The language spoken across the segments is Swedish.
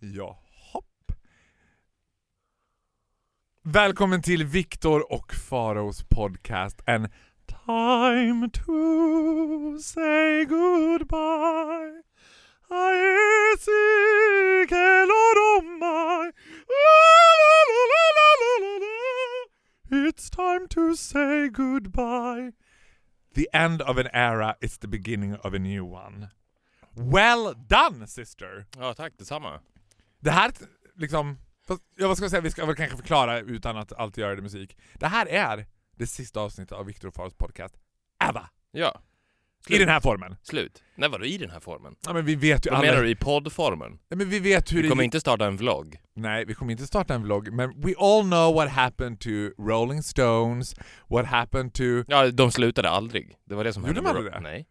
Ja, hopp. Välkommen till Viktor och Faraos podcast. En time to say goodbye. It's time to say goodbye. The end of an era is the beginning of a new one. Well done sister! Ja, tack detsamma. Det här liksom, fast, ja, vad ska jag säga, vi ska väl kanske förklara utan att alltid göra det musik. Det här är det sista avsnittet av Viktor och Faros podcast, ever! Ja. I den här formen. Slut. Nej vadå i den här formen? Ja men vi vet ju Vad alla... menar du i poddformen? Ja, men vi vet hur Vi det... kommer inte starta en vlogg. Nej, vi kommer inte starta en vlogg, men we all know what happened to Rolling Stones, what happened to... Ja, de slutade aldrig. Det var det som Gjorde hände. de med aldrig det? Nej.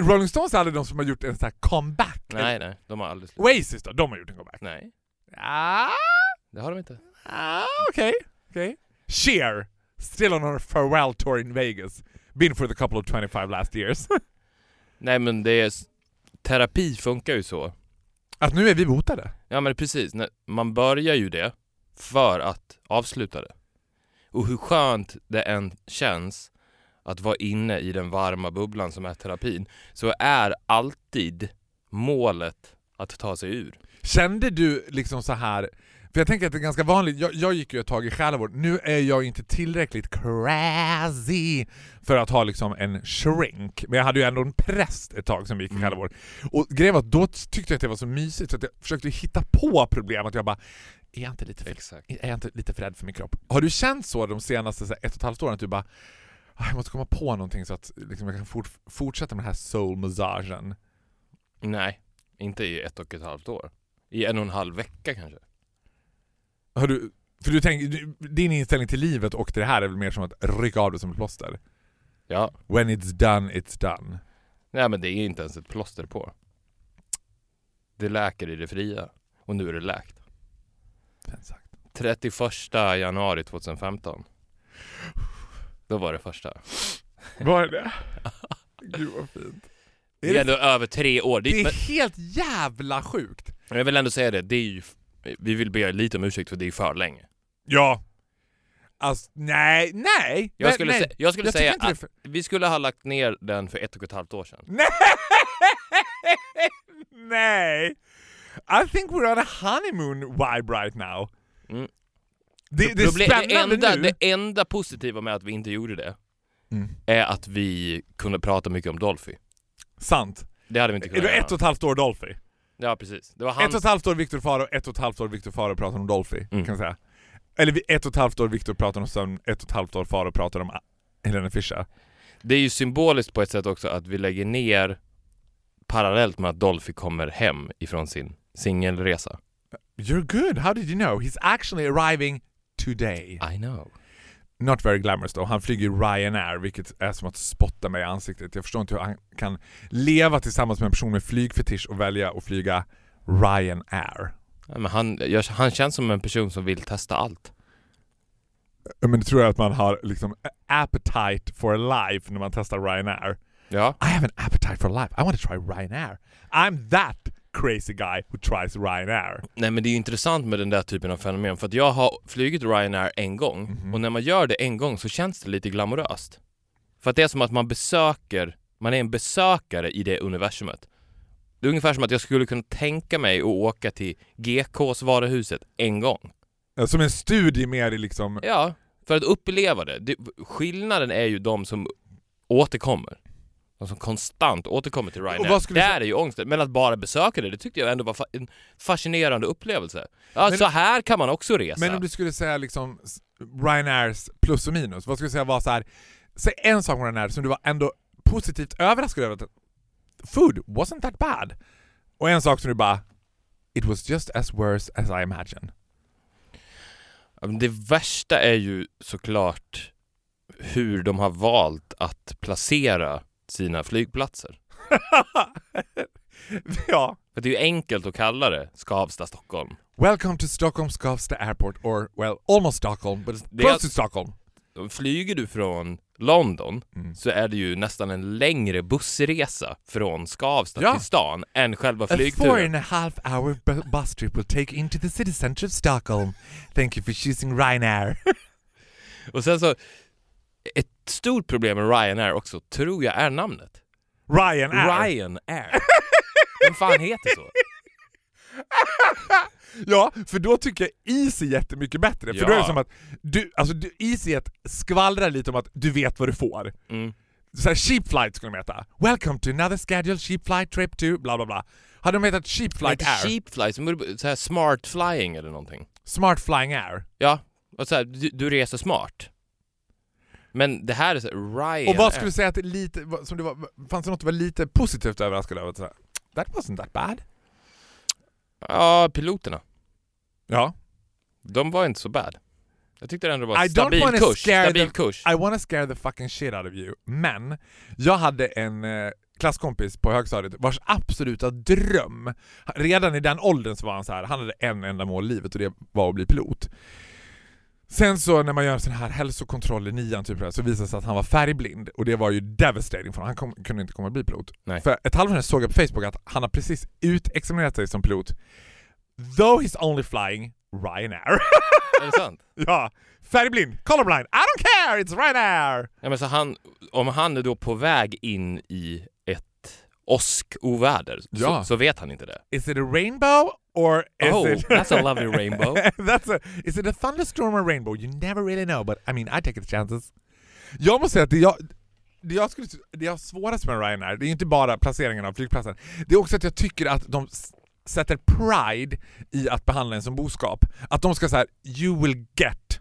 Rolling Stones är aldrig de som har gjort en sån här comeback. Nej, nej. De har aldrig slutat. Oasis då, de har gjort en comeback. Nej, Ah, det har de inte. ah, okej, okej. Cher, still on her farewell tour in Vegas. Been for the couple of 25 last years. Nej men det är... s- Terapi funkar ju så. Att nu är vi botade. Ja men precis, man börjar ju det för att avsluta det. Och hur skönt det än känns att vara inne i den varma bubblan som är terapin, så är alltid målet att ta sig ur. Kände du liksom så här för jag tänker att det är ganska vanligt, jag, jag gick ju ett tag i själavård, nu är jag inte tillräckligt crazy för att ha liksom en shrink, men jag hade ju ändå en präst ett tag som gick i Mm. själavård. Och grejen var att då tyckte jag att det var så mysigt så att jag försökte hitta på problem, att jag bara är jag inte lite för, Exakt. är jag inte lite för rädd för min kropp? Har du känt så de senaste så här, ett och ett halvt åren att du bara "Ah, jag måste komma på någonting så att liksom, jag kan fort, fortsätta med den här soul-massagen? Nej, inte i ett och ett halvt år. I en och en halv vecka kanske. Har du, för du tänker, din inställning till livet och till det här är väl mer som att rycka av det som ett plåster? Ja. When it's done, it's done. Nej men det är inte ens ett plåster på. Det läker i det fria. Och nu är det läkt. Sagt. 31 januari 2015. Då var det första. Var det? Gud vad fint. Det är ändå över tre år. Det, är men, helt jävla sjukt! men jag vill ändå säga det, det är ju, vi vill be lite om ursäkt för det är för länge. Ja. Alltså, nej, nej! Jag skulle, nej. sä- jag skulle Jag säga att för- vi skulle ha lagt ner den för ett och ett halvt år sedan. Nej! nej! I think we're on a honeymoon vibe right now. Mm. Det, det Problem- det, enda, det enda positiva med att vi inte gjorde det Mm. är att vi kunde prata mycket om Dolphy. Sant. Det hade vi inte kunnat du göra. ett och ett halvt år Dolphy? Ja precis. Det var han... Ett och ett halvt år Viktor Faro, ett och ett halvt år Viktor Faro pratar om Dolphy, Mm. kan jag säga. Eller ett och ett halvt år Viktor pratar om sömn, ett och ett halvt år Faro pratar om Helena Fischer. Det är ju symboliskt på ett sätt också att vi lägger ner parallellt med att Dolphy kommer hem ifrån sin singelresa. You're good, how did you know? He's actually arriving today. I know. Not very glamorous though. Han flyger Ryanair, vilket är som att spotta mig i ansiktet. Jag förstår inte hur han kan leva tillsammans med en person med flygfetisch och välja att flyga Ryanair. Ja, men han, jag, han känns som en person som vill testa allt. Men det tror jag att man har liksom appetite for life när man testar Ryanair. Ja. I have an appetite for life. I want to try Ryanair. I'm that crazy guy who tries Ryanair. Nej men det är intressant med den där typen av fenomen för att jag har flugit Ryanair en gång Mhm. och när man gör det en gång så känns det lite glamoröst. För att det är som att man besöker, man är en besökare i det universumet. Det är ungefär som att jag skulle kunna tänka mig att åka till GKs varuhuset en gång. Som en studie mer i liksom... Ja, för att uppleva det. det. Skillnaden är ju de som återkommer. De som konstant återkommer till Ryanair. Där är ju ångesten. Men att bara besöka det, det tyckte jag ändå var fa- en fascinerande upplevelse. Ja, Men- så här kan man också resa. Men om du skulle säga liksom Ryanairs plus och minus, vad skulle du säga var så här. Säg en sak med Ryanair som du var ändå positivt överraskad över. att Food wasn't that bad. Och en sak som du bara It was just as worse as I imagined. Det värsta är ju såklart hur de har valt att placera sina flygplatser. ja. För det är ju enkelt att kalla det Skavsta, Stockholm. Welcome to Stockholm Skavsta Airport or well, almost Stockholm, but it's close to Stockholm. flyger du från London Mm. så är det ju nästan en längre bussresa från Skavsta Ja. till stan än själva A four flygturen. and a half hour bu- bus trip will take you into the city center of Stockholm. Thank you for choosing Ryanair. Och sen så, ett stort problem med Ryanair också, tror jag är namnet. Ryanair. Ryanair. Vem fan heter så? Ja, för då tycker jag Easy jättemycket bättre. För Ja. då är det som att, du, alltså du, EasyJet skvallrar lite om att du vet vad du får. Mm. Så här, cheap flight skulle de heta. Welcome to another scheduled cheap flight trip to bla bla bla. Hade de hetat cheap flight air, cheap flight, så här smart flying eller någonting. smart flying air. Ja, och så här, du, du reser smart. Men det här är så Ryanair. Och vad skulle du säga att det lite, som det var, fanns det något du var lite positivt överraskad över? That wasn't that bad. Ja, piloterna. Ja. De var inte så bad. Jag tyckte det ändå var I stabil kurs. scare Stabil them- kurs. I wanna scare the fucking shit out of you. Men, jag hade en eh, klasskompis på högstadiet vars absoluta dröm, redan i den åldern så var han så här, han hade en enda mål i livet och det var att bli pilot. Sen så när man gör sån här hälsokontroll i nian typ, så visade det sig att han var färgblind och det var ju devastating för honom. Han kom, kunde inte komma att bli pilot. Nej. För ett halvår sedan såg jag på Facebook att han har precis utexaminerat sig som pilot. Though he's only flying Ryanair. Är det sant? ja, färgblind, colorblind, I don't care, it's Ryanair! Ja, men så han, om han är då på väg in i ett åskoväder Ja. så, så vet han inte det. Is it a rainbow or is Oh, it... that's a lovely rainbow. that's a, is it a thunderstorm or rainbow? You never really know, but I mean I take the chances. Jag måste säga att det jag, det jag, skulle, det jag har svårast med Ryanair, det är inte bara placeringen av flygplatsen, det är också att jag tycker att de sätter pride i att behandla en som boskap. Att de ska säga you will get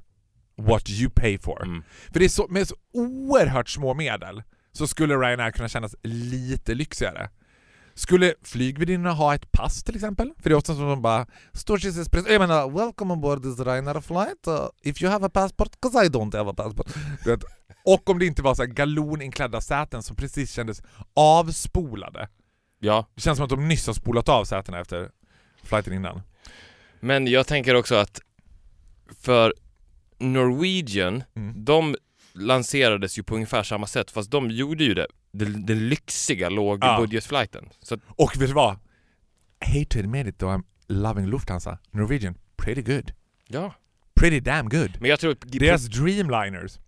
what you pay for. Mm. För det är så, med så oerhört små medel så skulle Ryanair kunna kännas lite lyxigare. Skulle flygvärdinnorna ha ett pass till exempel? För det är ofta som de bara Stort espresso, jag menar “Welcome on board this Ryanair flight, uh, if you have a passport, 'cause I don't have a passport”. Och om det inte var så här galoninklädda säten som precis kändes avspolade. Ja, Det känns som att de nyss har spolat av sätena efter flighten innan. men jag tänker också att för Norwegian, Mm. de lanserades ju på ungefär samma sätt fast de gjorde ju det, den, den lyxiga lågbudgetflighten. Att, Och vet du vad? I hate to admit it though I'm loving Lufthansa. Norwegian, pretty good. ja. Pretty damn good. Men jag tror Deras Dreamliners,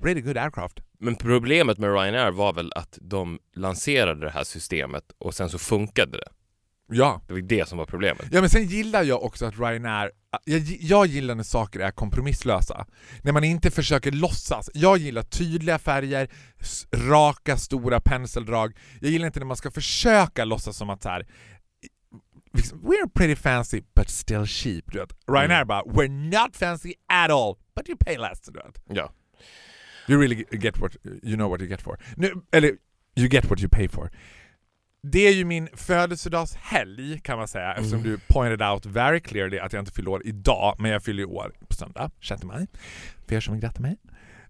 pretty good aircraft. Men problemet med Ryanair var väl att de lanserade det här systemet och sen så funkade det. Ja. Det var det som var problemet. Ja men sen gillar jag också att Ryanair, jag, jag gillar när saker är kompromisslösa. När man inte försöker låtsas. Jag gillar tydliga färger, raka stora penseldrag. Jag gillar inte när man ska försöka låtsas som att så här. liksom, We're pretty fancy but still cheap. Du vet. Ryanair Mm. bara We're not fancy at all but you pay less. Du vet. Ja. You really get what you know what you get for. Nu, eller you get what you pay for. Det är ju min födelsedagshelg kan man säga eftersom Mm. du pointed out very clearly att jag inte fyller år idag, men jag fyller år på söndag, 6 maj. För er som vill gratta mig.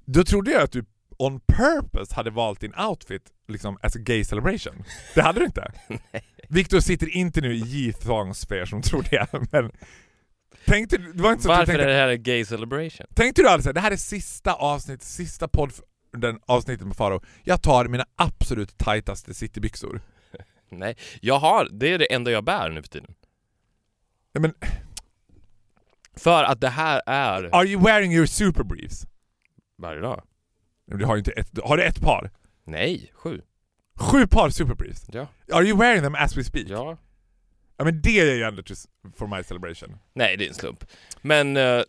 Då trodde jag att du on purpose hade valt din outfit liksom as a gay celebration. Det hade du inte. Viktor sitter inte nu i G-thongs för er som tror det, men tänkte, det var inte så Varför tänkte, är det här en gay celebration? Tänkte du såhär, det här är sista avsnitt, sista podd, den avsnittet med Faro. Jag tar mina absolut tajtaste citybyxor. Nej, jag har, det är det enda jag bär nu för tiden. Ja, Men För att det här är are you wearing your super briefs? varje dag. Du har ju inte ett, har du ett par? Nej, sju. Sju par super briefs? Ja. Are you wearing them as we speak? Ja. Ja men det är ju ändå for my celebration. Nej, det är en slump. Men uh,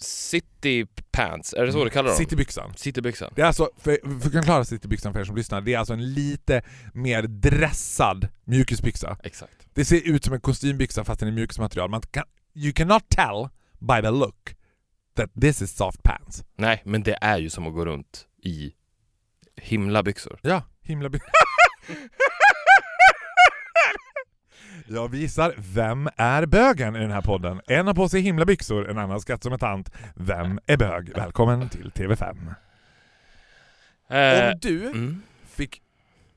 City Pants, är det så du kallar dem? Citybyxan. Citybyxan. Det är alltså, för, för att förklara citybyxan för er som lyssnar, det är alltså en lite mer dressad mjukisbyxa. Exakt. Det ser ut som en kostymbyxa fast den är mjukismaterial. Man kan, you cannot tell by the look that this is soft pants. Nej, men det är ju som att gå runt i himlabyxor. Ja, himla by- Jag visar vem är bögen i den här podden. En har på sig himlabyxor, en annan skatt som en tant. Vem är bög? Välkommen till TV5. Eh, Om du mm. fick,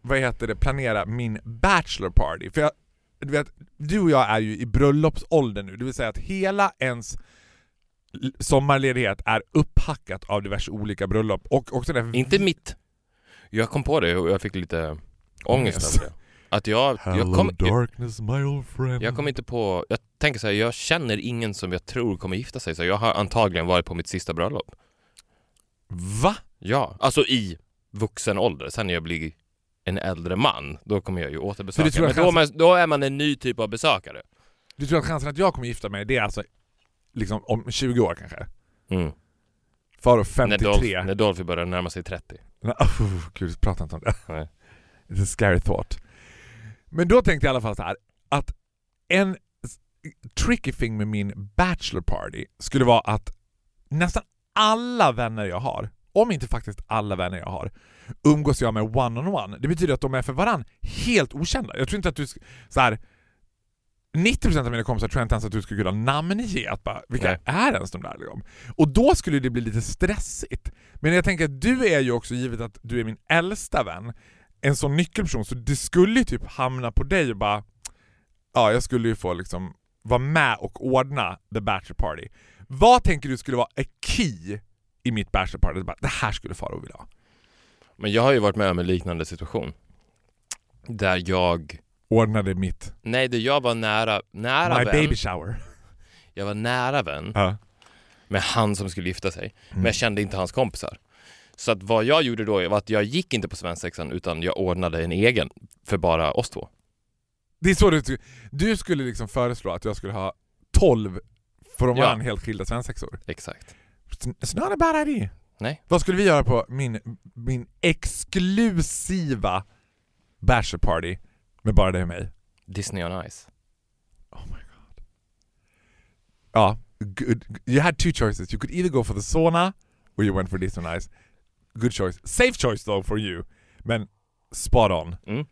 vad heter det, planera min bachelor party. För jag, du vet, du och jag är ju i bröllopsåldern nu, det vill säga att hela ens sommarledighet är upphackat av diverse olika bröllop och också det Inte mitt. Jag kom på det och jag fick lite ångest över det. Att jag, Hello jag, kom, darkness my old friend. jag kom inte på, jag tänker så här, jag känner ingen som jag tror kommer gifta sig så jag har antagligen varit på mitt sista bröllop. Va? Ja, alltså i vuxen ålder. Sen när jag blir en äldre man, då kommer jag ju återbesöka. Men då, man, då är man en ny typ av besökare. Du tror att chansen att jag kommer gifta mig det är alltså liksom om 20 år kanske? Mm. Faro När, 53. Dolph, när Dolphy börjar närma sig 30. Oh, gud, prata inte om det. Nej. It's a scary thought. Men då tänkte jag i alla fall så här att en tricky thing med min bachelor party skulle vara att nästan alla vänner jag har, om inte faktiskt alla vänner jag har, umgås jag med one-on-one. Det betyder att de är för varann helt okända. Jag tror inte att du... Så här, 90% av mina kompisar tror jag inte ens att du skulle kunna namnge att bara, vilka Nej. är ens de där liksom? Och då skulle det bli lite stressigt. Men jag tänker att du är ju också, givet att du är min äldsta vän, en sån nyckelperson, så det skulle ju typ hamna på dig och bara, ja jag skulle ju få liksom vara med och ordna the bachelor party. Vad tänker du skulle vara a key i mitt bachelor party? Bara, Det här skulle Faro vilja ha. Men jag har ju varit med om en liknande situation. Där jag, Ordnade mitt, nej där jag var nära, nära my vän. baby shower. Jag var nära vän Ja. med han som skulle gifta sig. Mm. Men jag kände inte hans kompisar. Så att vad jag gjorde då var att jag gick inte på svensexan utan jag ordnade en egen för bara oss två. Det är så du, du skulle liksom föreslå att jag skulle ha 12 från Ja. varandra helt skilda svensexor. Exakt. It's not a bad idea. Nej. Vad skulle vi göra på min, min exklusiva bachelor party med bara dig och mig? Disney on Ice. Oh my god. Ja, good. you had two choices. You could either go for the sauna or you went for Disney on Ice. Good choice. Safe choice though for you. Men spot on. Mm.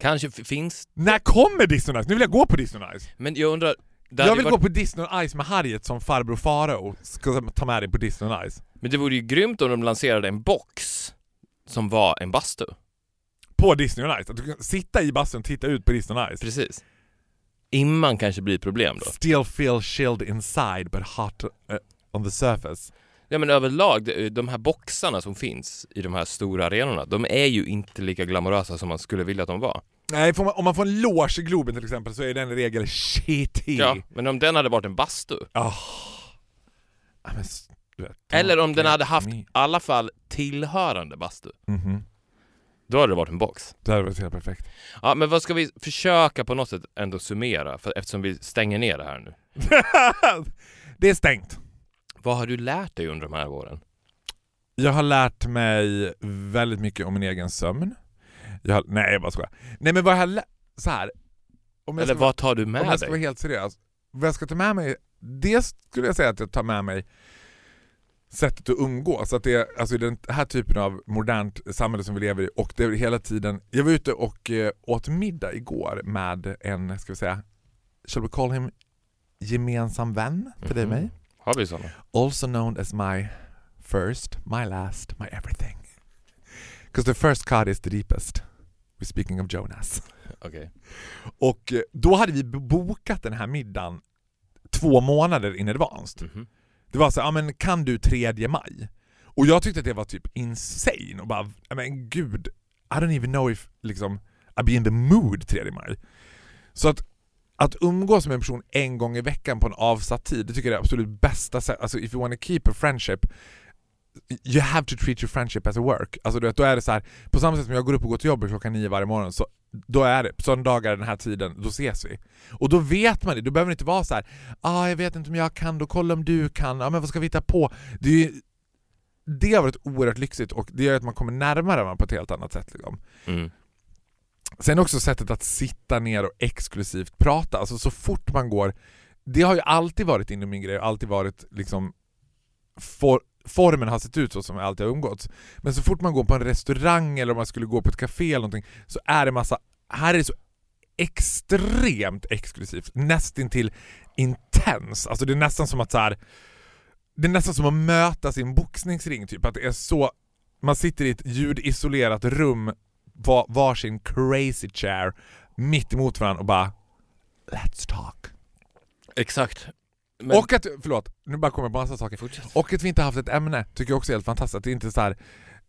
Kanske finns, När kommer Disney on Ice? Nu vill jag gå på Disney on Ice. men jag undrar... Jag vill varit, gå på Disney Ice med Harriet som farbror Farao. Ska ta med dig på Disney Ice. Men det vore ju grymt om de lanserade en box som var en bastu. På Disney Ice. Att du kan sitta i bastun och titta ut på Disney Ice. Precis. Imman kanske blir ett problem då. Still feel chilled inside but hot uh, on the surface. Ja men överlag, de- här boxarna som finns i de här stora arenorna, de är ju inte lika glamorösa som man skulle vilja att de var. Nej, man, om man får en loge i Globen till exempel så är den i regel shitty. Ja, men om den hade varit en bastu, Ah. Ja, men eller om den hade haft i alla fall tillhörande bastu, Mhm. då hade det varit en box. Det hade varit helt perfekt. Ja, men vad ska vi försöka på något sätt ändå summera, för, eftersom vi stänger ner det här nu. det är stängt. Vad har du lärt dig under de här åren? Jag har lärt mig väldigt mycket om min egen sömn. Jag har, nej, jag bara skojar. Nej men vad jag har lärt... Så här. Om jag Eller ska vad tar du Om med jag ska vara dig? helt seriös, vad jag ska ta med mig, det skulle jag säga att jag tar med mig sättet att umgås. Att det är alltså den här typen av modernt samhälle som vi lever i och det är hela tiden... Jag var ute och eh, åt middag igår med en, ska vi säga, shall we call him gemensam vän till dig och mig? Har vi sådana? Also known as my first, my last, my everything. Because the first cut is the deepest. We're speaking of Jonas. Okej. Och eh, då hade vi bokat den här middagen två månader in advanced. Mhm. Det var så ja men kan du 3 maj? Och jag tyckte att det var typ insane och bara, men gud, I don't even know if liksom, I'll be in the mood 3 maj. Så att, att umgås med en person en gång i veckan på en avsatt tid, det tycker jag är det absolut bästa sättet. Alltså if you want to keep a friendship, you have to treat your friendship as a work. Alltså du vet, då är det så här, på samma sätt som jag går upp och går till jobbet klockan nio varje morgon, så då är det, söndagar den här tiden, då ses vi. Och då vet man det, då behöver det inte vara så här, ah, jag vet inte om jag kan, då kolla om du kan, ah, men vad ska vi hitta på? Det, är ju, det har varit oerhört lyxigt och det gör att man kommer närmare varandra på ett helt annat sätt. Liksom. Mm. Sen också sättet att sitta ner och exklusivt prata, alltså så fort man går, det har ju alltid varit inom min grej, alltid varit liksom for, formen har sett ut så som jag alltid har umgåtts. Men så fort man går på en restaurang eller om man skulle gå på ett café eller någonting så är det massa, här är det så extremt exklusivt, nästintill intens. Alltså det är nästan som att så här, det är nästan som att mötas i en boxningsring typ, att det är så, man sitter i ett ljudisolerat rum, var, varsin crazy chair, mitt emot varandra och bara Let's talk. Exakt. Men, Och att, förlåt, nu bara kommer jag på massa saker. fortsätt. Och att vi inte haft ett ämne tycker jag också är helt fantastiskt. Att det är inte så här,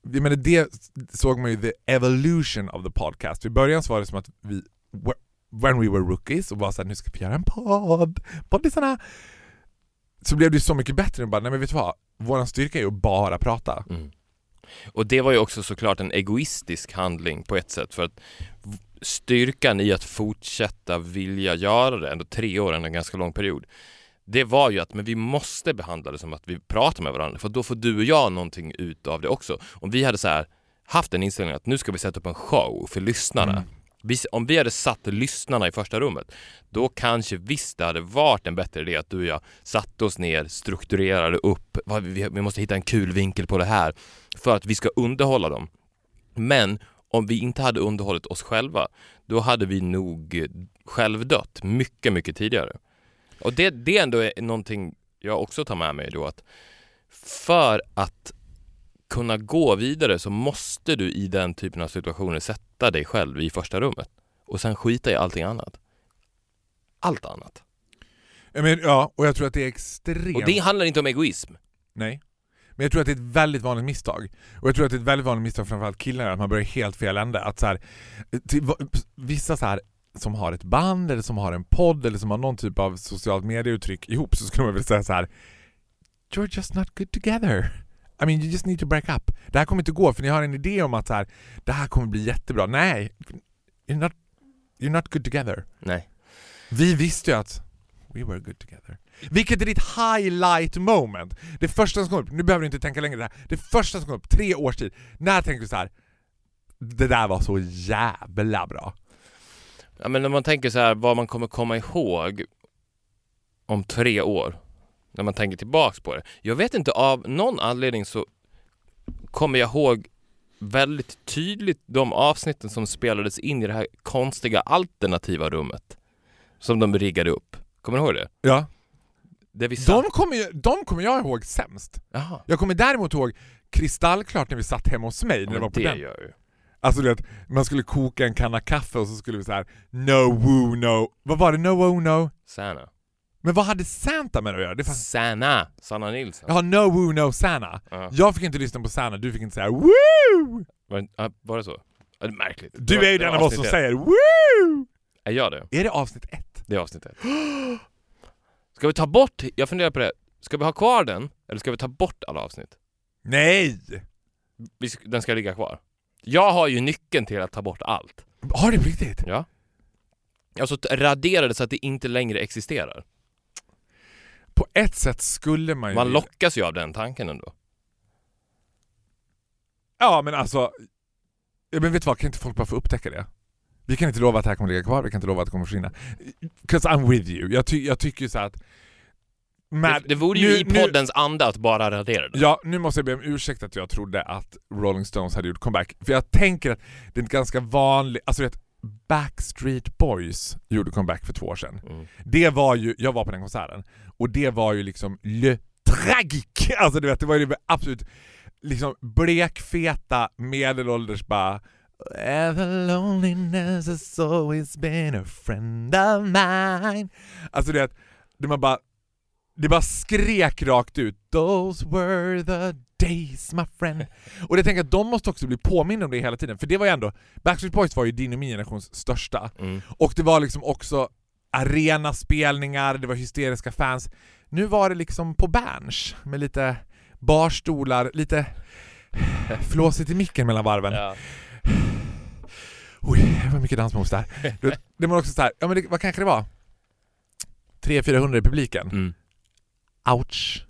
jag menar det såg man ju the evolution of the podcast. I början så var det som att vi, when we were rookies, och bara såhär nu ska vi göra en podd, poddisarna. Så blev det ju så mycket bättre, och bara, nej men vet du vad? Våran styrka är ju att bara prata. Mm. Och det var ju också såklart en egoistisk handling på ett sätt för att styrkan i att fortsätta vilja göra det, ändå tre år, ändå en ganska lång period. Det var ju att men vi måste behandla det som att vi pratar med varandra för då får du och jag någonting ut av det också. Om vi hade så här haft en inställning att nu ska vi sätta upp en show för lyssnarna. Mm. Vi, om vi hade satt lyssnarna i första rummet, då kanske visst det hade varit en bättre idé att du och jag satte oss ner, strukturerade upp, vi, vi måste hitta en kul vinkel på det här för att vi ska underhålla dem. Men om vi inte hade underhållit oss själva, då hade vi nog självdött mycket, mycket tidigare. Och det, det ändå är någonting jag också tar med mig då att för att kunna gå vidare så måste du i den typen av situationer sätta dig själv i första rummet och sen skita i allting annat. Allt annat. Men, ja, och jag tror att det är extremt... Och det handlar inte om egoism. Nej. Men jag tror att det är ett väldigt vanligt misstag. Och jag tror att det är ett väldigt vanligt misstag framförallt killar, att man börjar helt fel ände. Att så här, till, vissa så här som har ett band eller som har en podd eller som har någon typ av socialt medieuttryck ihop så skulle man väl säga så här. You're just not good together. I mean you just need to break up. Det här kommer inte gå för ni har en idé om att så här, det här kommer bli jättebra. Nej, you're not, you're not good together. Nej. Vi visste ju att we were good together. Vilket är ditt highlight moment. Det första som kom upp, nu behöver du inte tänka längre det här, det första som kom upp, tre års tid, när tänkte du så här. Det där var så jävla bra. Ja, men när man tänker så här vad man kommer komma ihåg om tre år, när man tänker tillbaks på det. Jag vet inte, av någon anledning så kommer jag ihåg väldigt tydligt de avsnitten som spelades in i det här konstiga alternativa rummet som de riggade upp. Kommer du ihåg det? Ja. Där vi satt... De kommer, ju- de kommer jag ihåg sämst. Jaha. Jag kommer däremot ihåg kristallklart när vi satt hemma hos mig, Ja, när det var på det den. gör ju. Alltså du vet, man skulle koka en kanna kaffe och så skulle vi så här no woo no, vad var det? No woo no? Sanna. Men vad hade Santa med det att göra? Det fanns... Sanna! Sanna Nilsson. Jaha, no woo no Santa. Ja. Jag fick inte lyssna på Sanna, du fick inte säga woo! Var, var det så? Det är märkligt. Du var- är ju den av oss som ett. säger woo! Är jag det? Är det avsnitt ett? Det är avsnitt ett. Ska vi ta bort, jag funderar på det, ska vi ha kvar den? Eller ska vi ta bort alla avsnitt? Nej! Den ska ligga kvar. Jag har ju nyckeln till att ta bort allt. Har på riktigt? Ja. Alltså radera det så att det inte längre existerar. På ett sätt skulle man ju... Man lockas ju av den tanken ändå. Ja men alltså... Ja, men vet du vad, kan inte folk bara få upptäcka det? Vi kan inte lova att det här kommer ligga kvar, vi kan inte lova att det kommer försvinna. 'Cause I'm with you. Jag, ty jag tycker ju så att... Men, det, det vore ju nu- i nu- poddens anda att bara radera det. Ja, nu måste jag be om ursäkt att jag trodde att Rolling Stones hade gjort comeback. För jag tänker att det är en ganska vanlig... Alltså vet, Backstreet Boys gjorde comeback för två år sedan. Mm. Det var ju, jag var på den konserten, och det var ju liksom le tragique! Alltså du vet, det var ju absolut liksom blekfeta medelålders bara Ever loneliness has always been a friend of mine Alltså du vet, det man bara det bara skrek rakt ut Those were the days my friend Och jag tänker att de måste också bli påminna om det hela tiden, för det var ju ändå Backstreet Boys var ju din och min generations största Mm. och det var liksom också arenaspelningar, det var hysteriska fans. Nu var det liksom på Berns med lite barstolar, lite flåsigt i micken mellan varven. Ja. Oj, det var mycket dansmoves där. Det, det var också så här, ja men det, vad kanske det var? 300-400 i publiken. Mm. Ouch.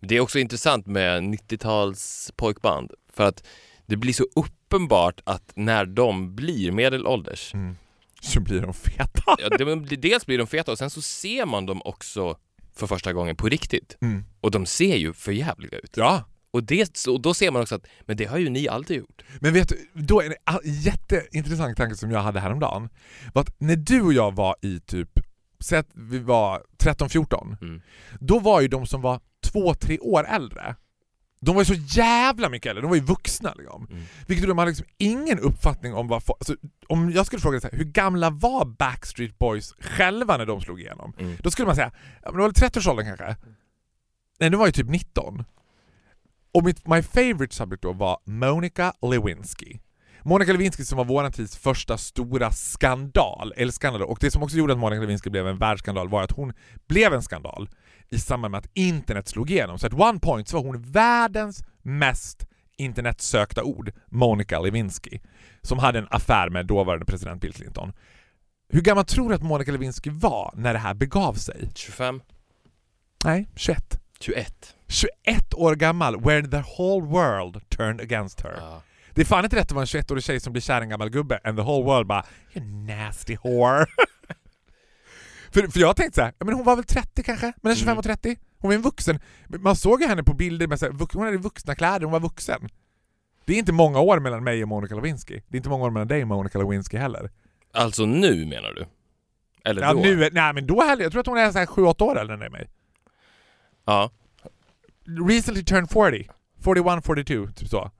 Det är också intressant med 90-tals pojkband för att det blir så uppenbart att när de blir medelålders, Mm. Så blir de feta. ja, dels blir de feta och sen så ser man dem också för första gången på riktigt. Mm. Och de ser ju för jävliga ut. Ja. Och, det, och då ser man också att, men det har ju ni alltid gjort. Men vet du, då är det en jätteintressant tanke som jag hade häromdagen. Var att när du och jag var i typ, säg att vi var 13-14, Mm. då var ju de som var två, tre år äldre, De var ju så jävla mycket äldre, de var ju vuxna liksom. Mm. Vilket gjorde att man hade liksom ingen uppfattning om vad... Alltså, om jag skulle fråga så här, hur gamla var Backstreet Boys själva när de slog igenom? Mm. Då skulle man säga, ja, men det var väl 30-årsåldern kanske? Nej, de var ju typ 19. Och mitt, my favorite subject då var Monica Lewinsky. Monica Lewinsky som var vår tids första stora skandal, eller skandal. Och det som också gjorde att Monica Lewinsky blev en världsskandal var att hon blev en skandal i samband med att internet slog igenom. Så at one point så var hon världens mest internetsökta ord, Monica Lewinsky, som hade en affär med dåvarande president Bill Clinton. Hur gammal tror du att Monica Lewinsky var när det här begav sig? 25? Nej, 21. 21? 21 år gammal, where the whole world turned against her. Ja. Det är fan inte rätt att vara en 21-årig tjej som blir kär i en gammal gubbe and the whole world bara You nasty whore. för, för jag tänkte så här, men hon var väl 30 kanske? Mellan 25 Mm. och 30? Hon var en vuxen. Man såg ju henne på bilder med så här, hon hade vuxna kläder, hon var vuxen. Det är inte många år mellan mig och Monica Lewinsky. Det är inte många år mellan dig och Monica Lewinsky heller. Alltså nu menar du? Eller Ja, då? nu, är- nej men då heller, jag tror att hon är så här 7-8 år äldre än mig. Ja. Recently turned 40. 41, 42, typ så.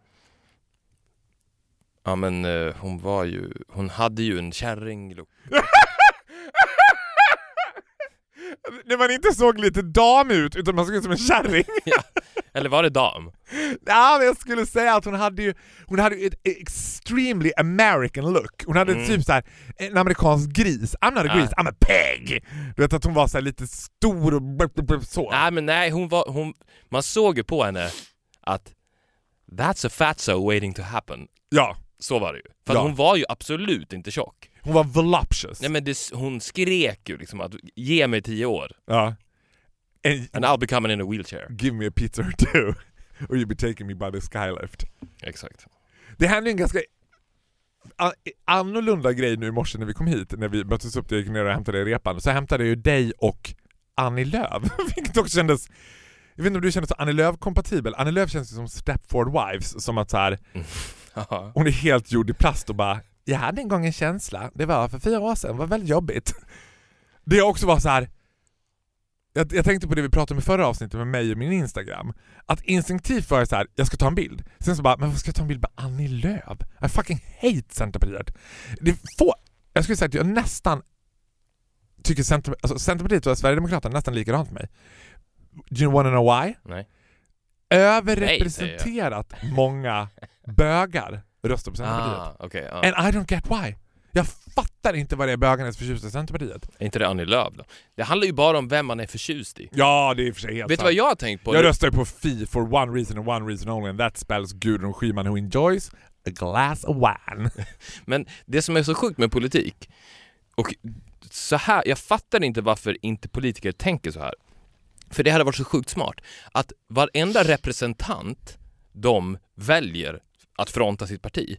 Ja men eh, hon var ju, hon hade ju en kärringlook. När man inte såg lite dam ut utan man såg ut som en kärring. Eller var det dam? Ja, men jag skulle säga att hon hade ju hon hade ju ett extremely American look. Hon hade Mm. typ så här en amerikansk gris. I'm not a Ja. gris, I'm a pig! Du vet att hon var så lite stor och blub, blub, blub, så. Nej men nej, hon var, hon, man såg ju på henne att That's a fatso waiting to happen. Ja, Så var det ju. För Ja. hon var ju absolut inte tjock. Hon var voluptuous. Nej men det, hon skrek ju liksom att ge mig tio år Ja. And, and I'll be coming in a wheelchair. give me a pizza or two. Or you'll be taking me by the skylift. Exakt. Det hände en ganska annorlunda grej nu i morse när vi kom hit, när vi möttes upp, jag gick ner och hämtade i repan, så hämtade jag ju dig och Annie Lööf, vilket också kändes jag vet inte om du känner så Annie Lööf-kompatibel. Annie Lööf känns ju som Stepford Wives, som att så här, Ja. hon är helt gjord i plast och bara Jag hade en gång en känsla, det var för fyra år sedan, det var väldigt jobbigt. Det också var så här. Jag, jag tänkte på det vi pratade om i förra avsnittet med mig och min Instagram. Att instinktivt var jag så här, jag ska ta en bild. Sen så bara, men vad ska jag ta en bild med Annie Lööf? I fucking hate Centerpartiet. Det få, jag skulle säga att jag nästan tycker Center, alltså Centerpartiet och Sverigedemokraterna nästan likadant mig. Do you wanna know why? Nej. Överrepresenterat många bögar röstar på Centerpartiet. Ah, okej. ja. And I don't get why. Jag fattar inte vad det är bögarna är förtjusta i Centerpartiet. Är inte det Annie Lööf då? Det handlar ju bara om vem man är förtjust i. Ja, det är i och för sig helt Vet du vad jag har tänkt på? Jag röstar ju på Fi for one reason and one reason only and that spells Gudrun Schyman who enjoys a glass of wine. Men det som är så sjukt med politik, och så här, jag fattar inte varför inte politiker tänker så här. För det hade varit så sjukt smart att varenda representant de väljer att fronta sitt parti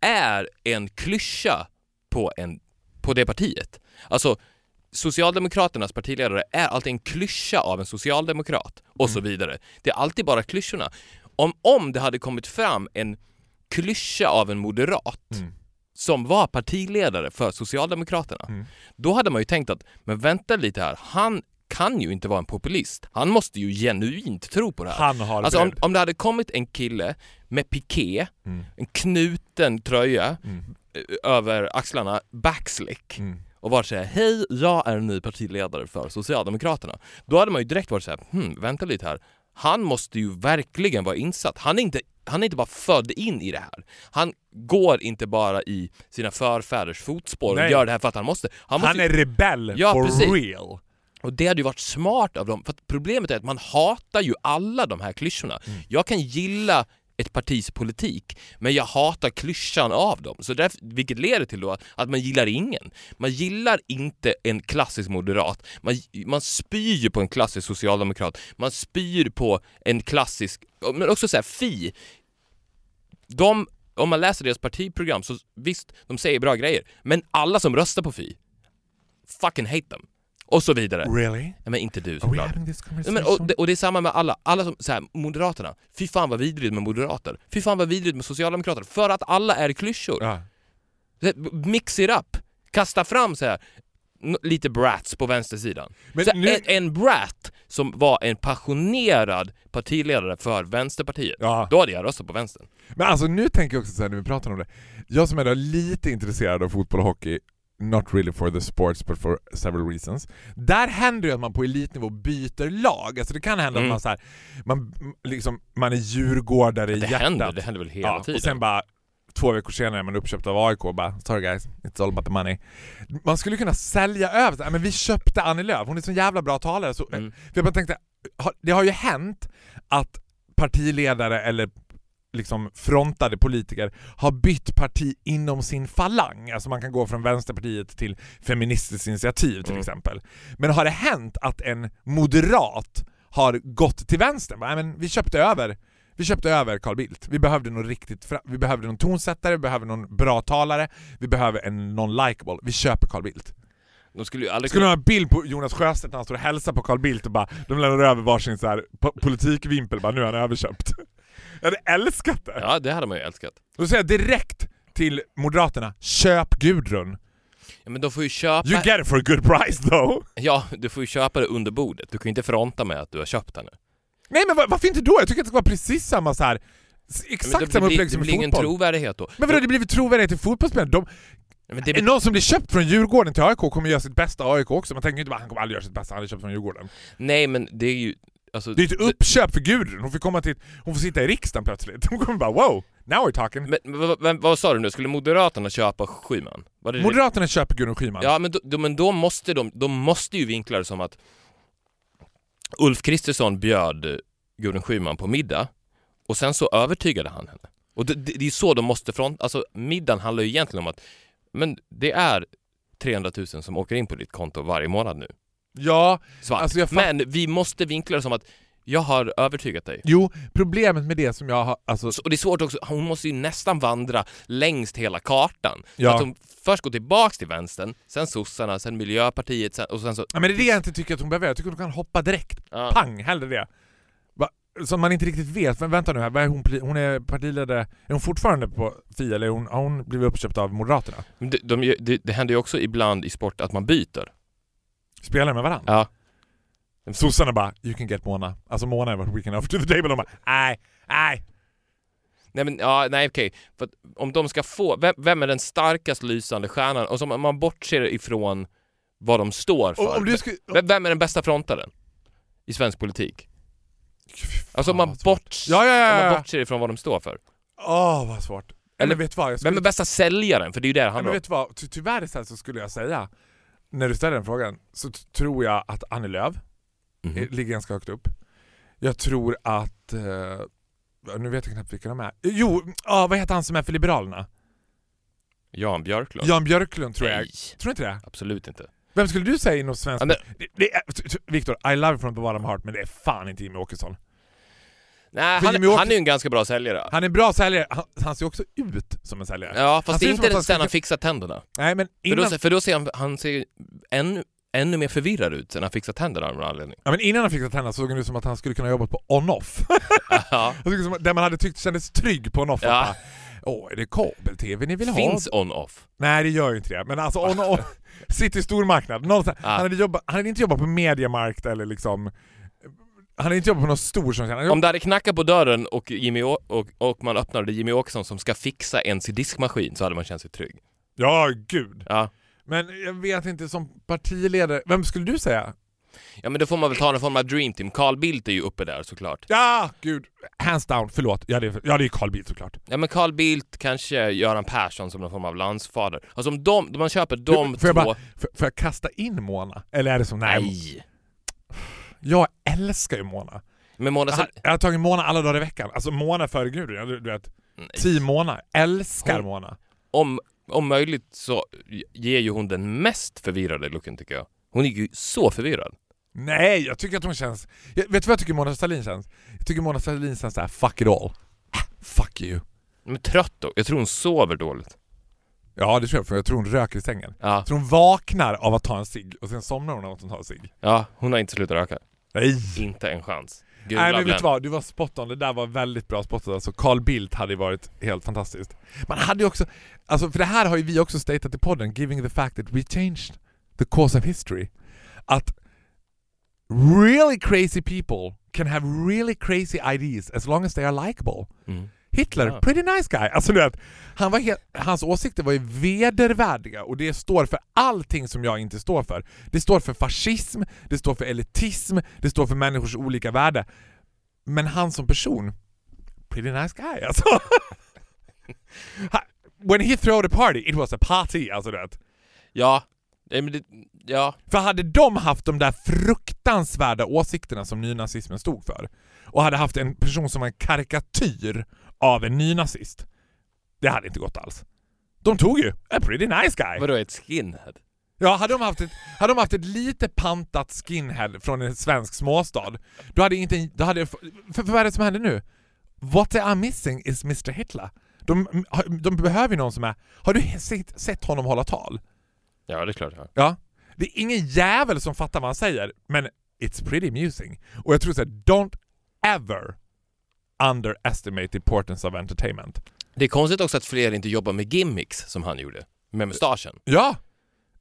är en klyscha på, en, på det partiet. Alltså Socialdemokraternas partiledare är alltid en klyscha av en socialdemokrat och så vidare. Det är alltid bara klyschorna. Om, om det hade kommit fram en klyscha av en moderat Mm. som var partiledare för Socialdemokraterna, Mm. då hade man ju tänkt att, men vänta lite här, han kan ju inte vara en populist. Han måste ju genuint tro på det här. Han har Alltså om, om det hade kommit en kille med piké, Mm. en knuten tröja Mm. över axlarna, backslick Mm. och varit såhär Hej, jag är ny partiledare för Socialdemokraterna. Då hade man ju direkt varit såhär, hmm, vänta lite här. Han måste ju verkligen vara insatt. Han är inte, han är inte bara född in i det här. Han går inte bara i sina förfäders fotspår Nej. och gör det här för att han måste. Han, måste Han är rebell Ja, for precis. real. Och det hade ju varit smart av dem, för problemet är att man hatar ju alla de här klyschorna. Mm. Jag kan gilla ett partis politik, men jag hatar klyschan av dem. Så därför, vilket leder till då att man gillar ingen. Man gillar inte en klassisk moderat, man, man spyr ju på en klassisk socialdemokrat, man spyr på en klassisk, men också såhär Fi. De, om man läser deras partiprogram så visst, de säger bra grejer, men alla som röstar på Fi, fucking hate them. Och så vidare. Really? Nej, men inte du såklart. Nej, men, och, det, och det är samma med alla, alla som, så här, Moderaterna. Fy fan vad vidrigt med moderater. Fy fan vad vidrigt med socialdemokrater. För att alla är klyschor. ja. Mix it up. Kasta fram så här. lite brats på vänstersidan. Nu- en, en brat som var en passionerad partiledare för Vänsterpartiet, Ja. då hade jag röstat på vänstern. Men alltså nu tänker jag också så här när vi pratar om det. Jag som är lite intresserad av fotboll och hockey, not really for the sports but for several reasons. Där händer ju att man på elitnivå byter lag. Alltså det kan hända Mm. att man så här, man, liksom, man är djurgårdare i Det hjärtat. händer, det händer väl hela ja, tiden. Och sen bara två veckor senare är man uppköpt av AIK och bara “Sorry guys, it's all about the money”. Man skulle kunna sälja över, så men vi köpte Annie Lööf, hon är så jävla bra talare. Så, Mm. för jag bara tänkte, det har ju hänt att partiledare eller liksom frontade politiker har bytt parti inom sin falang. Alltså man kan gå från Vänsterpartiet till Feministiskt initiativ till Mm. exempel. Men har det hänt att en moderat har gått till vänster? Nej, men vi köpte över vi köpte över Carl Bildt. Vi behövde någon riktigt vi behövde någon tonsättare, vi behöver någon bra talare, vi behöver en någon likable. Vi köper Carl Bildt. De skulle ju aldrig Skulle ha en bild på Jonas Sjöstedt när han står och hälsar på Carl Bildt och bara de lämnar över varsin så här po- politikvimpel, bara nu är han överköpt. Jag hade älskat det! Ja, det hade man ju älskat. Då säger jag direkt till Moderaterna, köp Gudrun. Ja, men de får ju köpa... You get it for a good price though! Ja, du får ju köpa det under bordet. Du kan ju inte fronta med att du har köpt den nu. Nej men var, varför inte då? Jag tycker att det ska vara precis samma så här. Exakt det, samma det, blir- upplägg det som i blir ingen fotboll. trovärdighet då. Men vadå, det blir väl trovärdighet i fotbollsspelare? De, Men det, är någon som blir köpt från Djurgården till AIK kommer göra sitt bästa AIK också. Man tänker ju inte bara han kommer aldrig göra sitt bästa, han är köpt från Djurgården. nej, men det är ju... Alltså, Det är ett uppköp för Gudrun, hon får komma till, hon får sitta i riksdagen plötsligt. Hon kommer bara wow, now we're talking. Men, men vad, vad, sa du nu? Skulle Moderaterna köpa Schyman? Var det? Moderaterna köper Gudrun Schyman. Ja, men då, men då måste de, de måste ju vinkla det som att Ulf Kristersson bjöd eh, Gudrun Schyman på middag och sen så övertygade han henne. Och det, det, det är så de måste front... Alltså middagen handlar ju egentligen om att men det är 300 000 som åker in på ditt konto varje månad nu. Ja, Svart. Alltså, jag men vi måste vinkla det som att jag har övertygat dig. jo, problemet med det som jag har, alltså, Så- Och det är svårt också, hon måste ju nästan vandra längst hela kartan. Så Ja. att hon först går tillbaks till vänstern, sen sossarna, sen miljöpartiet sen, och sen så... ja, men det är det jag inte tycker att hon behöver. Jag tycker att hon kan hoppa direkt. Ja. Pang, hellre det. Som man inte riktigt vet, men vänta nu här, är hon, hon är partiledare, är hon fortfarande på Fi eller hon, har hon blivit uppköpt av Moderaterna? Det, de, det, det händer ju också ibland i sport att man byter. Spelar med varandra? Ja. Sossarna bara 'You can get Mona' Alltså Mona är what we can offer to the table, de bara 'Nej, nej' Nej men ja, nej okej. För att om de ska få, vem, vem är den starkast lysande stjärnan? Och som om man bortser ifrån vad de står för. Om du skulle... vem, vem är den bästa frontaren? I svensk politik? Alltså om man, vad svårt. bort, Ja, ja, ja, om man ja. bortser ifrån vad de står för. Åh vad svårt. Eller Eller vet vad? Jag Vem skulle... är bästa säljaren? För det är ju det det handlar men om. vet du vad? Ty tyvärr så skulle jag säga, när du ställer den frågan, så tror jag att Annie Lööf Mhm. eh, ligger ganska högt upp. Jag tror att... Eh, nu vet jag knappt vilka de är. Jo, ah, vad heter han som är för Liberalerna? Jan Björklund? Jan Björklund tror jag. Nej, Tror du inte det? absolut inte. Vem skulle du säga inom svensk... Ja, Viktor, I love you from the bottom heart, men det är fan inte Jimmie Åkesson. Nej, han, Jimmy Åkesson- han är ju en ganska bra säljare. Han är en bra säljare, han, han ser också ut som en säljare. Ja, Han fast ser det är ut som att inte han sen skulle- han fixar tänderna. Nej men För innan, då, för då ser han, han ser ännu, ännu mer förvirrad ut sen han fixar tänderna av någon anledning. ja, men innan han fick tänderna såg han ut som att han skulle kunna jobba på on-off. Ja. Jag tycker som, där man hade tyckt kändes trygg på on-off. Ja. Åh, är det kabel-tv ni vill ha? Finns on-off. Nej det gör ju inte det, men alltså on on City stormarknad, någonstans. Ja. Han, hade jobbat, han hade inte jobbat på Mediamarkt eller liksom Han hade inte jobbat på någon stor sån han Om det hade knackat på dörren och, Jimmy Å- och, och man öppnade Jimmy Åkesson som ska fixa ens diskmaskin så hade man känt sig trygg. Ja, gud. Ja. Men jag vet inte, som partiledare, vem skulle du säga? Ja men då får man väl ta någon form av dream team. Carl Bildt är ju uppe där såklart. Ja, gud. Hands down, förlåt. Ja det är, ja, det är Carl Bildt såklart. Ja men Carl Bildt, kanske Göran Persson som någon form av landsfader. Alltså om de, om man köper de Får jag två... bara- Får, får jag kasta in Mona? Eller är det som, nej. Nej! Jag älskar ju Mona. Men Mona Jag har, Sahlin... jag har tagit Mona alla dagar i veckan. Alltså Mona före Gudrun, ja, du, vet. Team Mona. Älskar Hon- Mona. Om, om möjligt så ger ju hon den mest förvirrade looken tycker jag. Hon är ju så förvirrad. Nej, jag tycker att hon känns... Jag, vet du vad jag tycker Mona Sahlin känns? Jag tycker Mona Sahlin känns såhär, fuck it all. Ah, Fuck you. Men trött då. Jag tror hon sover dåligt. Ja det tror jag, för jag tror hon röker i sängen. Ja, Jag tror hon vaknar av att ta en cigg och sen somnar hon av att hon tar en cigg. ja hon har inte slutat röka. Nej! Inte en chans. Gula Nej men vet du vad, du var spot on. Det där var väldigt bra spottat. Alltså Carl Bildt hade ju varit helt fantastiskt. Man hade ju också, alltså för det här har ju vi också statat i podden, giving the fact that we changed the course of history. Att really crazy people can have really crazy ideas as long as they are likable. Mm. Hitler, Ja. pretty nice guy. Alltså du vet, han var helt, hans åsikter var ju vedervärdiga och det står för allting som jag inte står för. Det står för fascism, det står för elitism, det står för människors olika värde. Men han som person, pretty nice guy alltså. When he threw the party, it was a party alltså du vet. Ja, det, ja, För hade de haft de där fruktansvärda åsikterna som nynazismen stod för och hade haft en person som var en karikatyr av en nynazist, det hade inte gått alls. De tog ju a pretty nice guy. vadå ett skinhead? Ja, hade de haft ett, hade de haft ett lite pantat skinhead från en svensk småstad, då hade inte... Då hade, för, för vad är det som händer nu? What they are missing is Mr Hitler. De, de behöver ju någon som är... Har du sett, sett honom hålla tal? Ja, det är klart. Ja. Ja. Det är ingen jävel som fattar vad han säger, men it's pretty amusing. Och jag tror såhär, don't ever underestimate the importance of entertainment. Det är konstigt också att fler inte jobbar med gimmicks som han gjorde. Med mustaschen. Ja!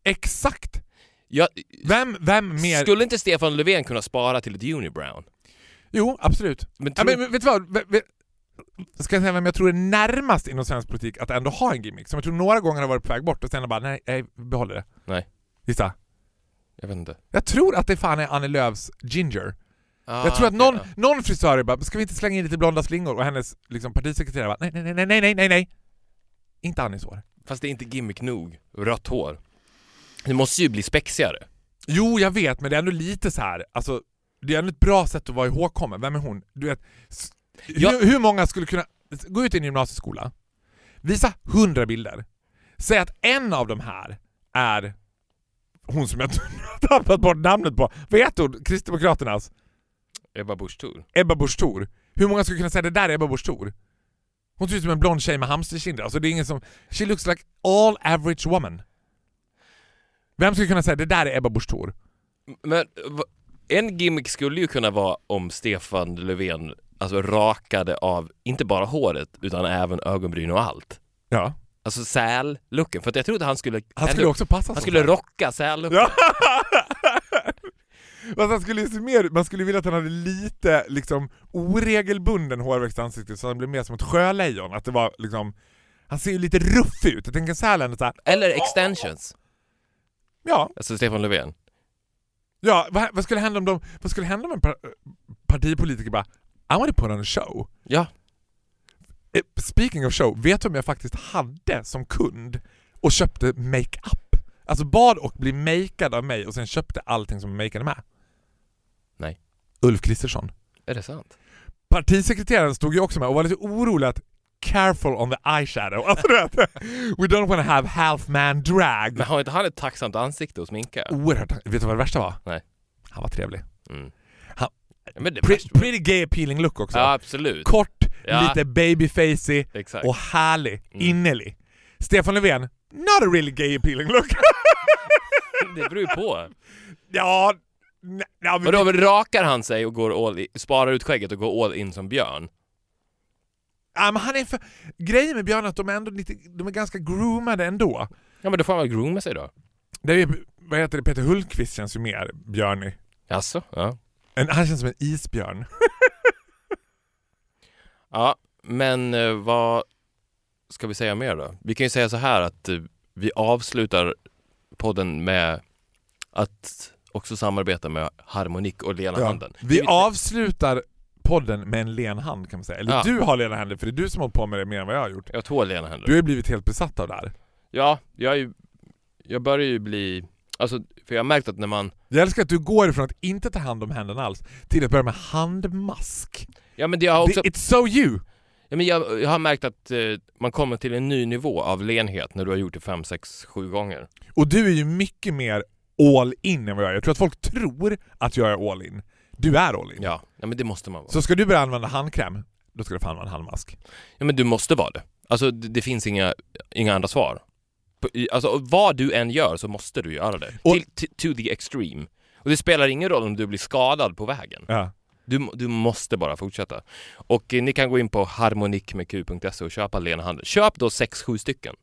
Exakt! Jag, Vem, vem mer... Skulle inte Stefan Löfven kunna spara till ett unibrown? Jo, absolut. Men, Ja, tror... men, men vet du vad? Ve- ve- Ska jag säga vem jag tror är närmast inom svensk politik att ändå ha en gimmick? Som jag tror några gånger har varit på väg bort och sen bara nej, nej behåller det. Nej. Gissa. jag vet inte. Jag tror att det fan är Annie Lööfs ginger. Ah, jag tror att någon, ja. någon frisör bara, ska vi inte slänga in lite blonda slingor? Och hennes liksom, partisekreterare bara, nej, nej, nej, nej, nej, nej, nej. Inte Annies hår. Fast det är inte gimmick nog. Rött hår. Det måste ju bli spexigare. Jo, jag vet, men det är ändå lite så här. alltså det är ändå ett bra sätt att vara ihågkommen. Vem är hon? Du vet, s- Ja. hur, hur många skulle kunna gå ut i en gymnasieskola, visa hundra bilder, säg att en av de här är hon som jag tappat bort namnet på. Vad heter hon? Kristdemokraternas? Ebba Busch Thor. Ebba Busch Thor. Hur många skulle kunna säga det där är Ebba Busch Thor? Hon ser ut som en blond tjej med hamsterkinder. Alltså det är ingen som... She looks like all average woman. Vem skulle kunna säga det där är Ebba Busch Thor? Men en gimmick skulle ju kunna vara om Stefan Löfven alltså rakade av, inte bara håret, utan även ögonbryn och allt. Ja. Alltså säl-looken. För att jag trodde han skulle... Han skulle också passa han skulle rocka säl-looken. Ja. Fast han skulle se mer, man skulle vilja att han hade lite liksom oregelbunden hårväxt i ansiktet så han blev mer som ett sjölejon. Att det var liksom, han ser ju lite ruff ut. Jag tänker Sälen så här, Eller extensions. ja, Alltså Stefan Löfven. ja vad, vad skulle hända om de, vad skulle hända om en par, partipolitiker bara I want to put on a show. Ja. Eh, Speaking of show, vet du om jag faktiskt hade som kund och köpte makeup? Alltså bad och bli makead av mig och sen köpte allting som makeade med. Nej. Ulf Kristersson. Är det sant? Partisekreteraren stod ju också med och var lite orolig att careful on the eyeshadow. Alltså du vet, we don't want to have half man drag. Men har inte han ett tacksamt ansikte att sminka? Oerhört. Vet du vad det värsta var? Nej. Han var trevlig. Mm. Han- Ja, Pre- pretty gay appealing look också. Ja, absolut. Kort, Ja. lite babyfacy Exakt. och härlig, Mm. innerlig. Stefan Löfven, not a really gay appealing look. Det beror ju på. ja, nej, men Vadå, men rakar han sig och går all in, sparar ut skägget och går all in som björn? Ja, men han är för... Grejen med Björn är att de är ändå lite, de är ganska groomade ändå. Ja men då får han väl grooma sig då. Det är, vad heter det, Peter Hultqvist känns ju mer björnig. Jaså? Ja. En, han känns som en isbjörn. Ja, men eh, vad ska vi säga mer då? Vi kan ju säga så här att eh, vi avslutar podden med att också samarbeta med Harmonik och Lena Handen. Vi avslutar podden med en len hand kan man säga. Eller Ja. du har lena händer för det är du som har på med det mer än vad jag har gjort. Jag har två Lena Händer. Du har ju blivit helt besatt av det här. Ja, jag, är ju, jag börjar ju bli... Alltså, för jag har märkt att när man... Jag älskar att du går ifrån att inte ta hand om händerna alls till att börja med handmask. Ja men det har också... It's so you! Ja, men jag, jag har märkt att eh, man kommer till en ny nivå av lenhet när du har gjort det fem, sex, sju gånger. Och du är ju mycket mer all in än vad jag är. Jag tror att folk tror att jag är all in. Du är all in. Ja, ja men det måste man vara. Så ska du börja använda handkräm, då ska du fan en handmask. Ja men du måste vara det. Alltså det, det finns inga, inga andra svar. Alltså vad du än gör så måste du göra det. Och- Till, to the extreme. Och det spelar ingen roll om du blir skadad på vägen. Ja. Du, du måste bara fortsätta. Och eh, ni kan gå in på harmonikmedq.se och köpa Lena Handel. Köp då sex, sju stycken.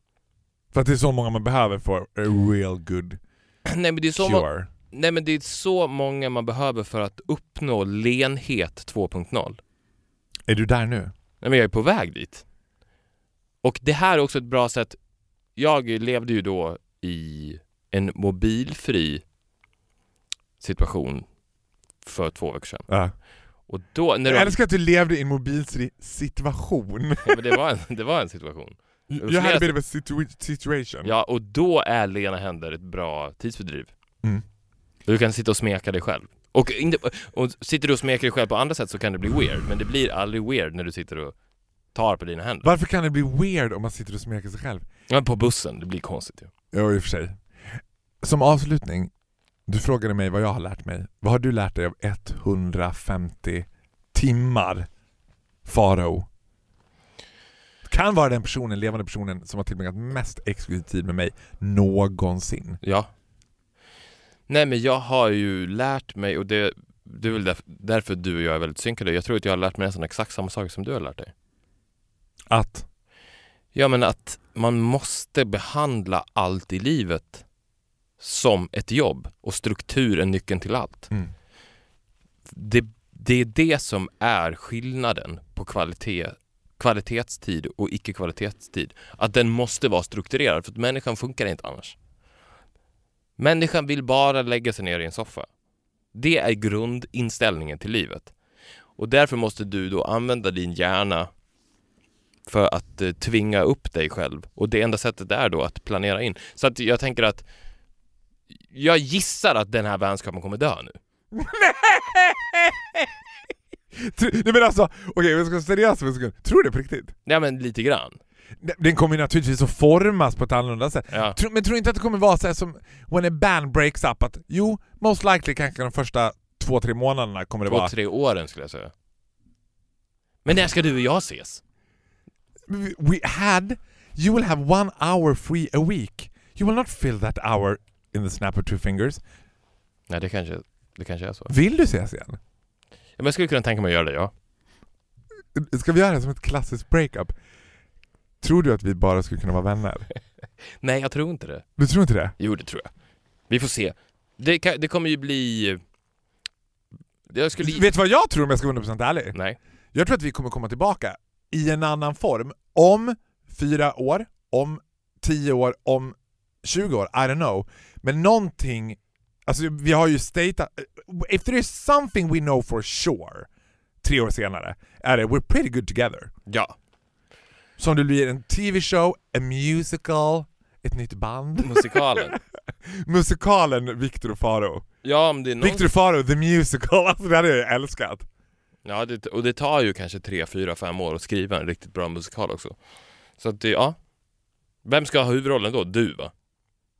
För att det är så många man behöver för a real good Nej men det är så cure. Nej men det är så många man behöver för att uppnå lenhet 2.0. Är du där nu? Nej men jag är på väg dit. Och det här är också ett bra sätt. Jag levde ju då i en mobilfri situation för två veckor sedan. Ja. Och då, när Jag du, älskar att du levde i en mobilfri situation. Ja, men det, var en, det var en situation. You flera had a bit of a situ- situation. Ja, och då är lena händer ett bra tidsfördriv. Mm. Du kan sitta och smeka dig själv. Och, inte, och sitter du och smeker dig själv på andra sätt så kan det bli weird, men det blir aldrig weird när du sitter och tar på dina händer. Varför kan det bli weird om man sitter och smeker sig själv? Ja, på bussen, det blir konstigt ju. Ja, i och för sig. Som avslutning, du frågade mig vad jag har lärt mig. Vad har du lärt dig av 150 timmar Farao? Kan vara den personen, levande personen som har tillbringat mest exklusiv tid med mig någonsin. Ja. Nej men jag har ju lärt mig, och det, det är väl därför, därför du och jag är väldigt synkade. Jag tror att jag har lärt mig nästan exakt samma saker som du har lärt dig. Att Ja men att man måste behandla allt i livet som ett jobb och struktur är nyckeln till allt. mm, Det, det är det som är skillnaden på kvalitet, kvalitetstid och icke-kvalitetstid. Att den måste vara strukturerad för att människan funkar inte annars. Människan vill bara lägga sig ner i en soffa. Det är grundinställningen till livet. Och därför måste du då använda din hjärna för att eh, tvinga upp dig själv. Och det enda sättet är då att planera in. Så att jag tänker att jag gissar att den här vänskapen kommer dö nu. Nej men alltså, okej jag ska vara seriös för en sekund. Tror du det på riktigt? Ja men lite grann. Den kommer ju naturligtvis att formas på ett annorlunda sätt. Ja. Men tror du inte att det kommer vara så här som when a band breaks up att jo, most likely kanske de första två, tre månaderna kommer det Två, vara tre åren skulle jag säga. Men när ska du och jag ses? We had, you will have one hour free a week. You will not fill that hour in the snap of two fingers. Nej det kanske, det kanske är så. Vill du ses igen? Ja, men jag skulle kunna tänka mig att göra det ja. Ska vi göra det som ett klassiskt breakup? Tror du att vi bara skulle kunna vara vänner? Nej jag tror inte det. Du tror inte det? Jo det tror jag. Vi får se. Det, kan, det kommer ju bli... Jag skulle... Vet du vad jag tror om jag ska vara 100% ärlig? Nej. Jag tror att vi kommer komma tillbaka i en annan form om fyra år, om tio år, om 20 år, I don't know. Men någonting, alltså vi har ju statat, if there is something we know for sure, tre år senare, är det we're pretty good together. Ja. Så om det blir en TV-show, en musical, ett nytt band. Musikalen. Musikalen Victor och Faro. Ja om det är någon... Victor och Faro, the musical, alltså det hade jag ju älskat. Ja det, och det tar ju kanske tre, fyra, fem år att skriva en riktigt bra musikal också. Så att det, ja. Vem ska ha huvudrollen då? Du va?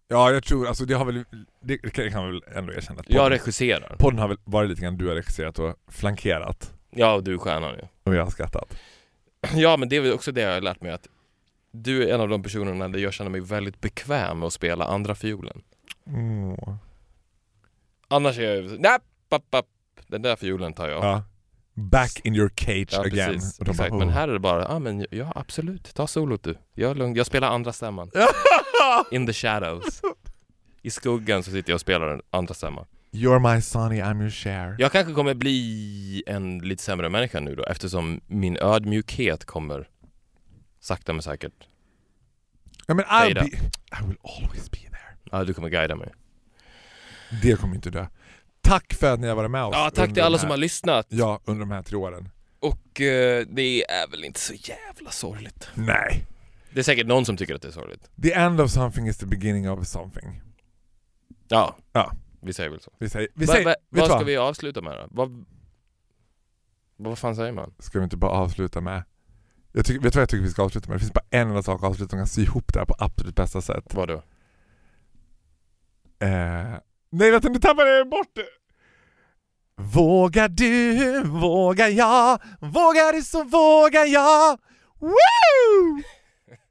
Ja, jag tror, alltså det har väl, det kan man väl ändå erkänna. att Jag podden- regisserar. Podden har väl varit lite grann du har regisserat och flankerat Ja och du är stjärnan ju. och jag har skrattat. Ja men det är väl också det jag har lärt mig att du är en av de personerna där jag känner mig väldigt bekväm med att spela andra fiolen. Mm. Annars är jag nej, papp, papp. Den där fiolen tar jag. Ja. Back in your cage Ja, again. precis. Exakt. bara, Men oh. här är det bara, ja men ja absolut, ta solot du. Jag är lugn. Jag spelar andra stämman. In the shadows. I skuggan så sitter jag och spelar den andra stämman. You're my Sonny, I'm your Cher. Jag kanske kommer bli en lite sämre människa nu då eftersom min ödmjukhet kommer sakta men säkert. Ja, men I'll be, I will always be there. Ja, du kommer guida mig. Det kommer inte dö. Tack för att ni har varit med oss. Ja, tack till alla de som här, har lyssnat. Ja, under de här tre åren. Och eh, det är väl inte så jävla sorgligt. Nej. Det är säkert någon som tycker att det är sorgligt. The end of something is the beginning of something. Ja, Ja. vi säger väl så. Vi säger, vi Va, säger, va, vet vad ska vi avsluta med då? Vad, vad fan säger man? Ska vi inte bara avsluta med... Jag tycker, vet du vad jag tycker vi ska avsluta med? Det finns bara en enda sak att avsluta som kan sy ihop det här på absolut bästa sätt. Vad då? Eh, nej vänta, nu tappade jag bort det! Vågar du, vågar jag, vågar du så vågar jag! Woo!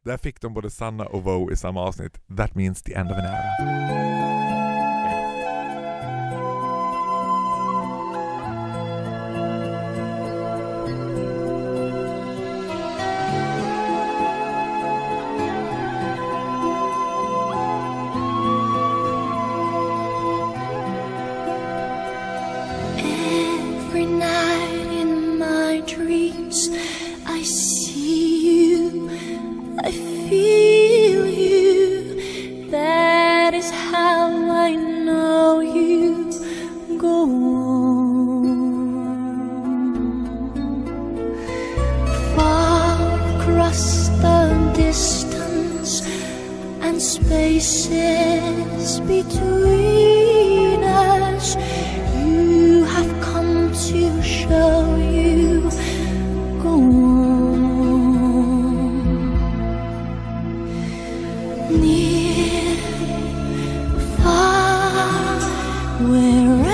Där fick de både Sanna och Vo i samma avsnitt. That means the end of an era. Spaces between us. You have come to show you go on. Near, far, wherever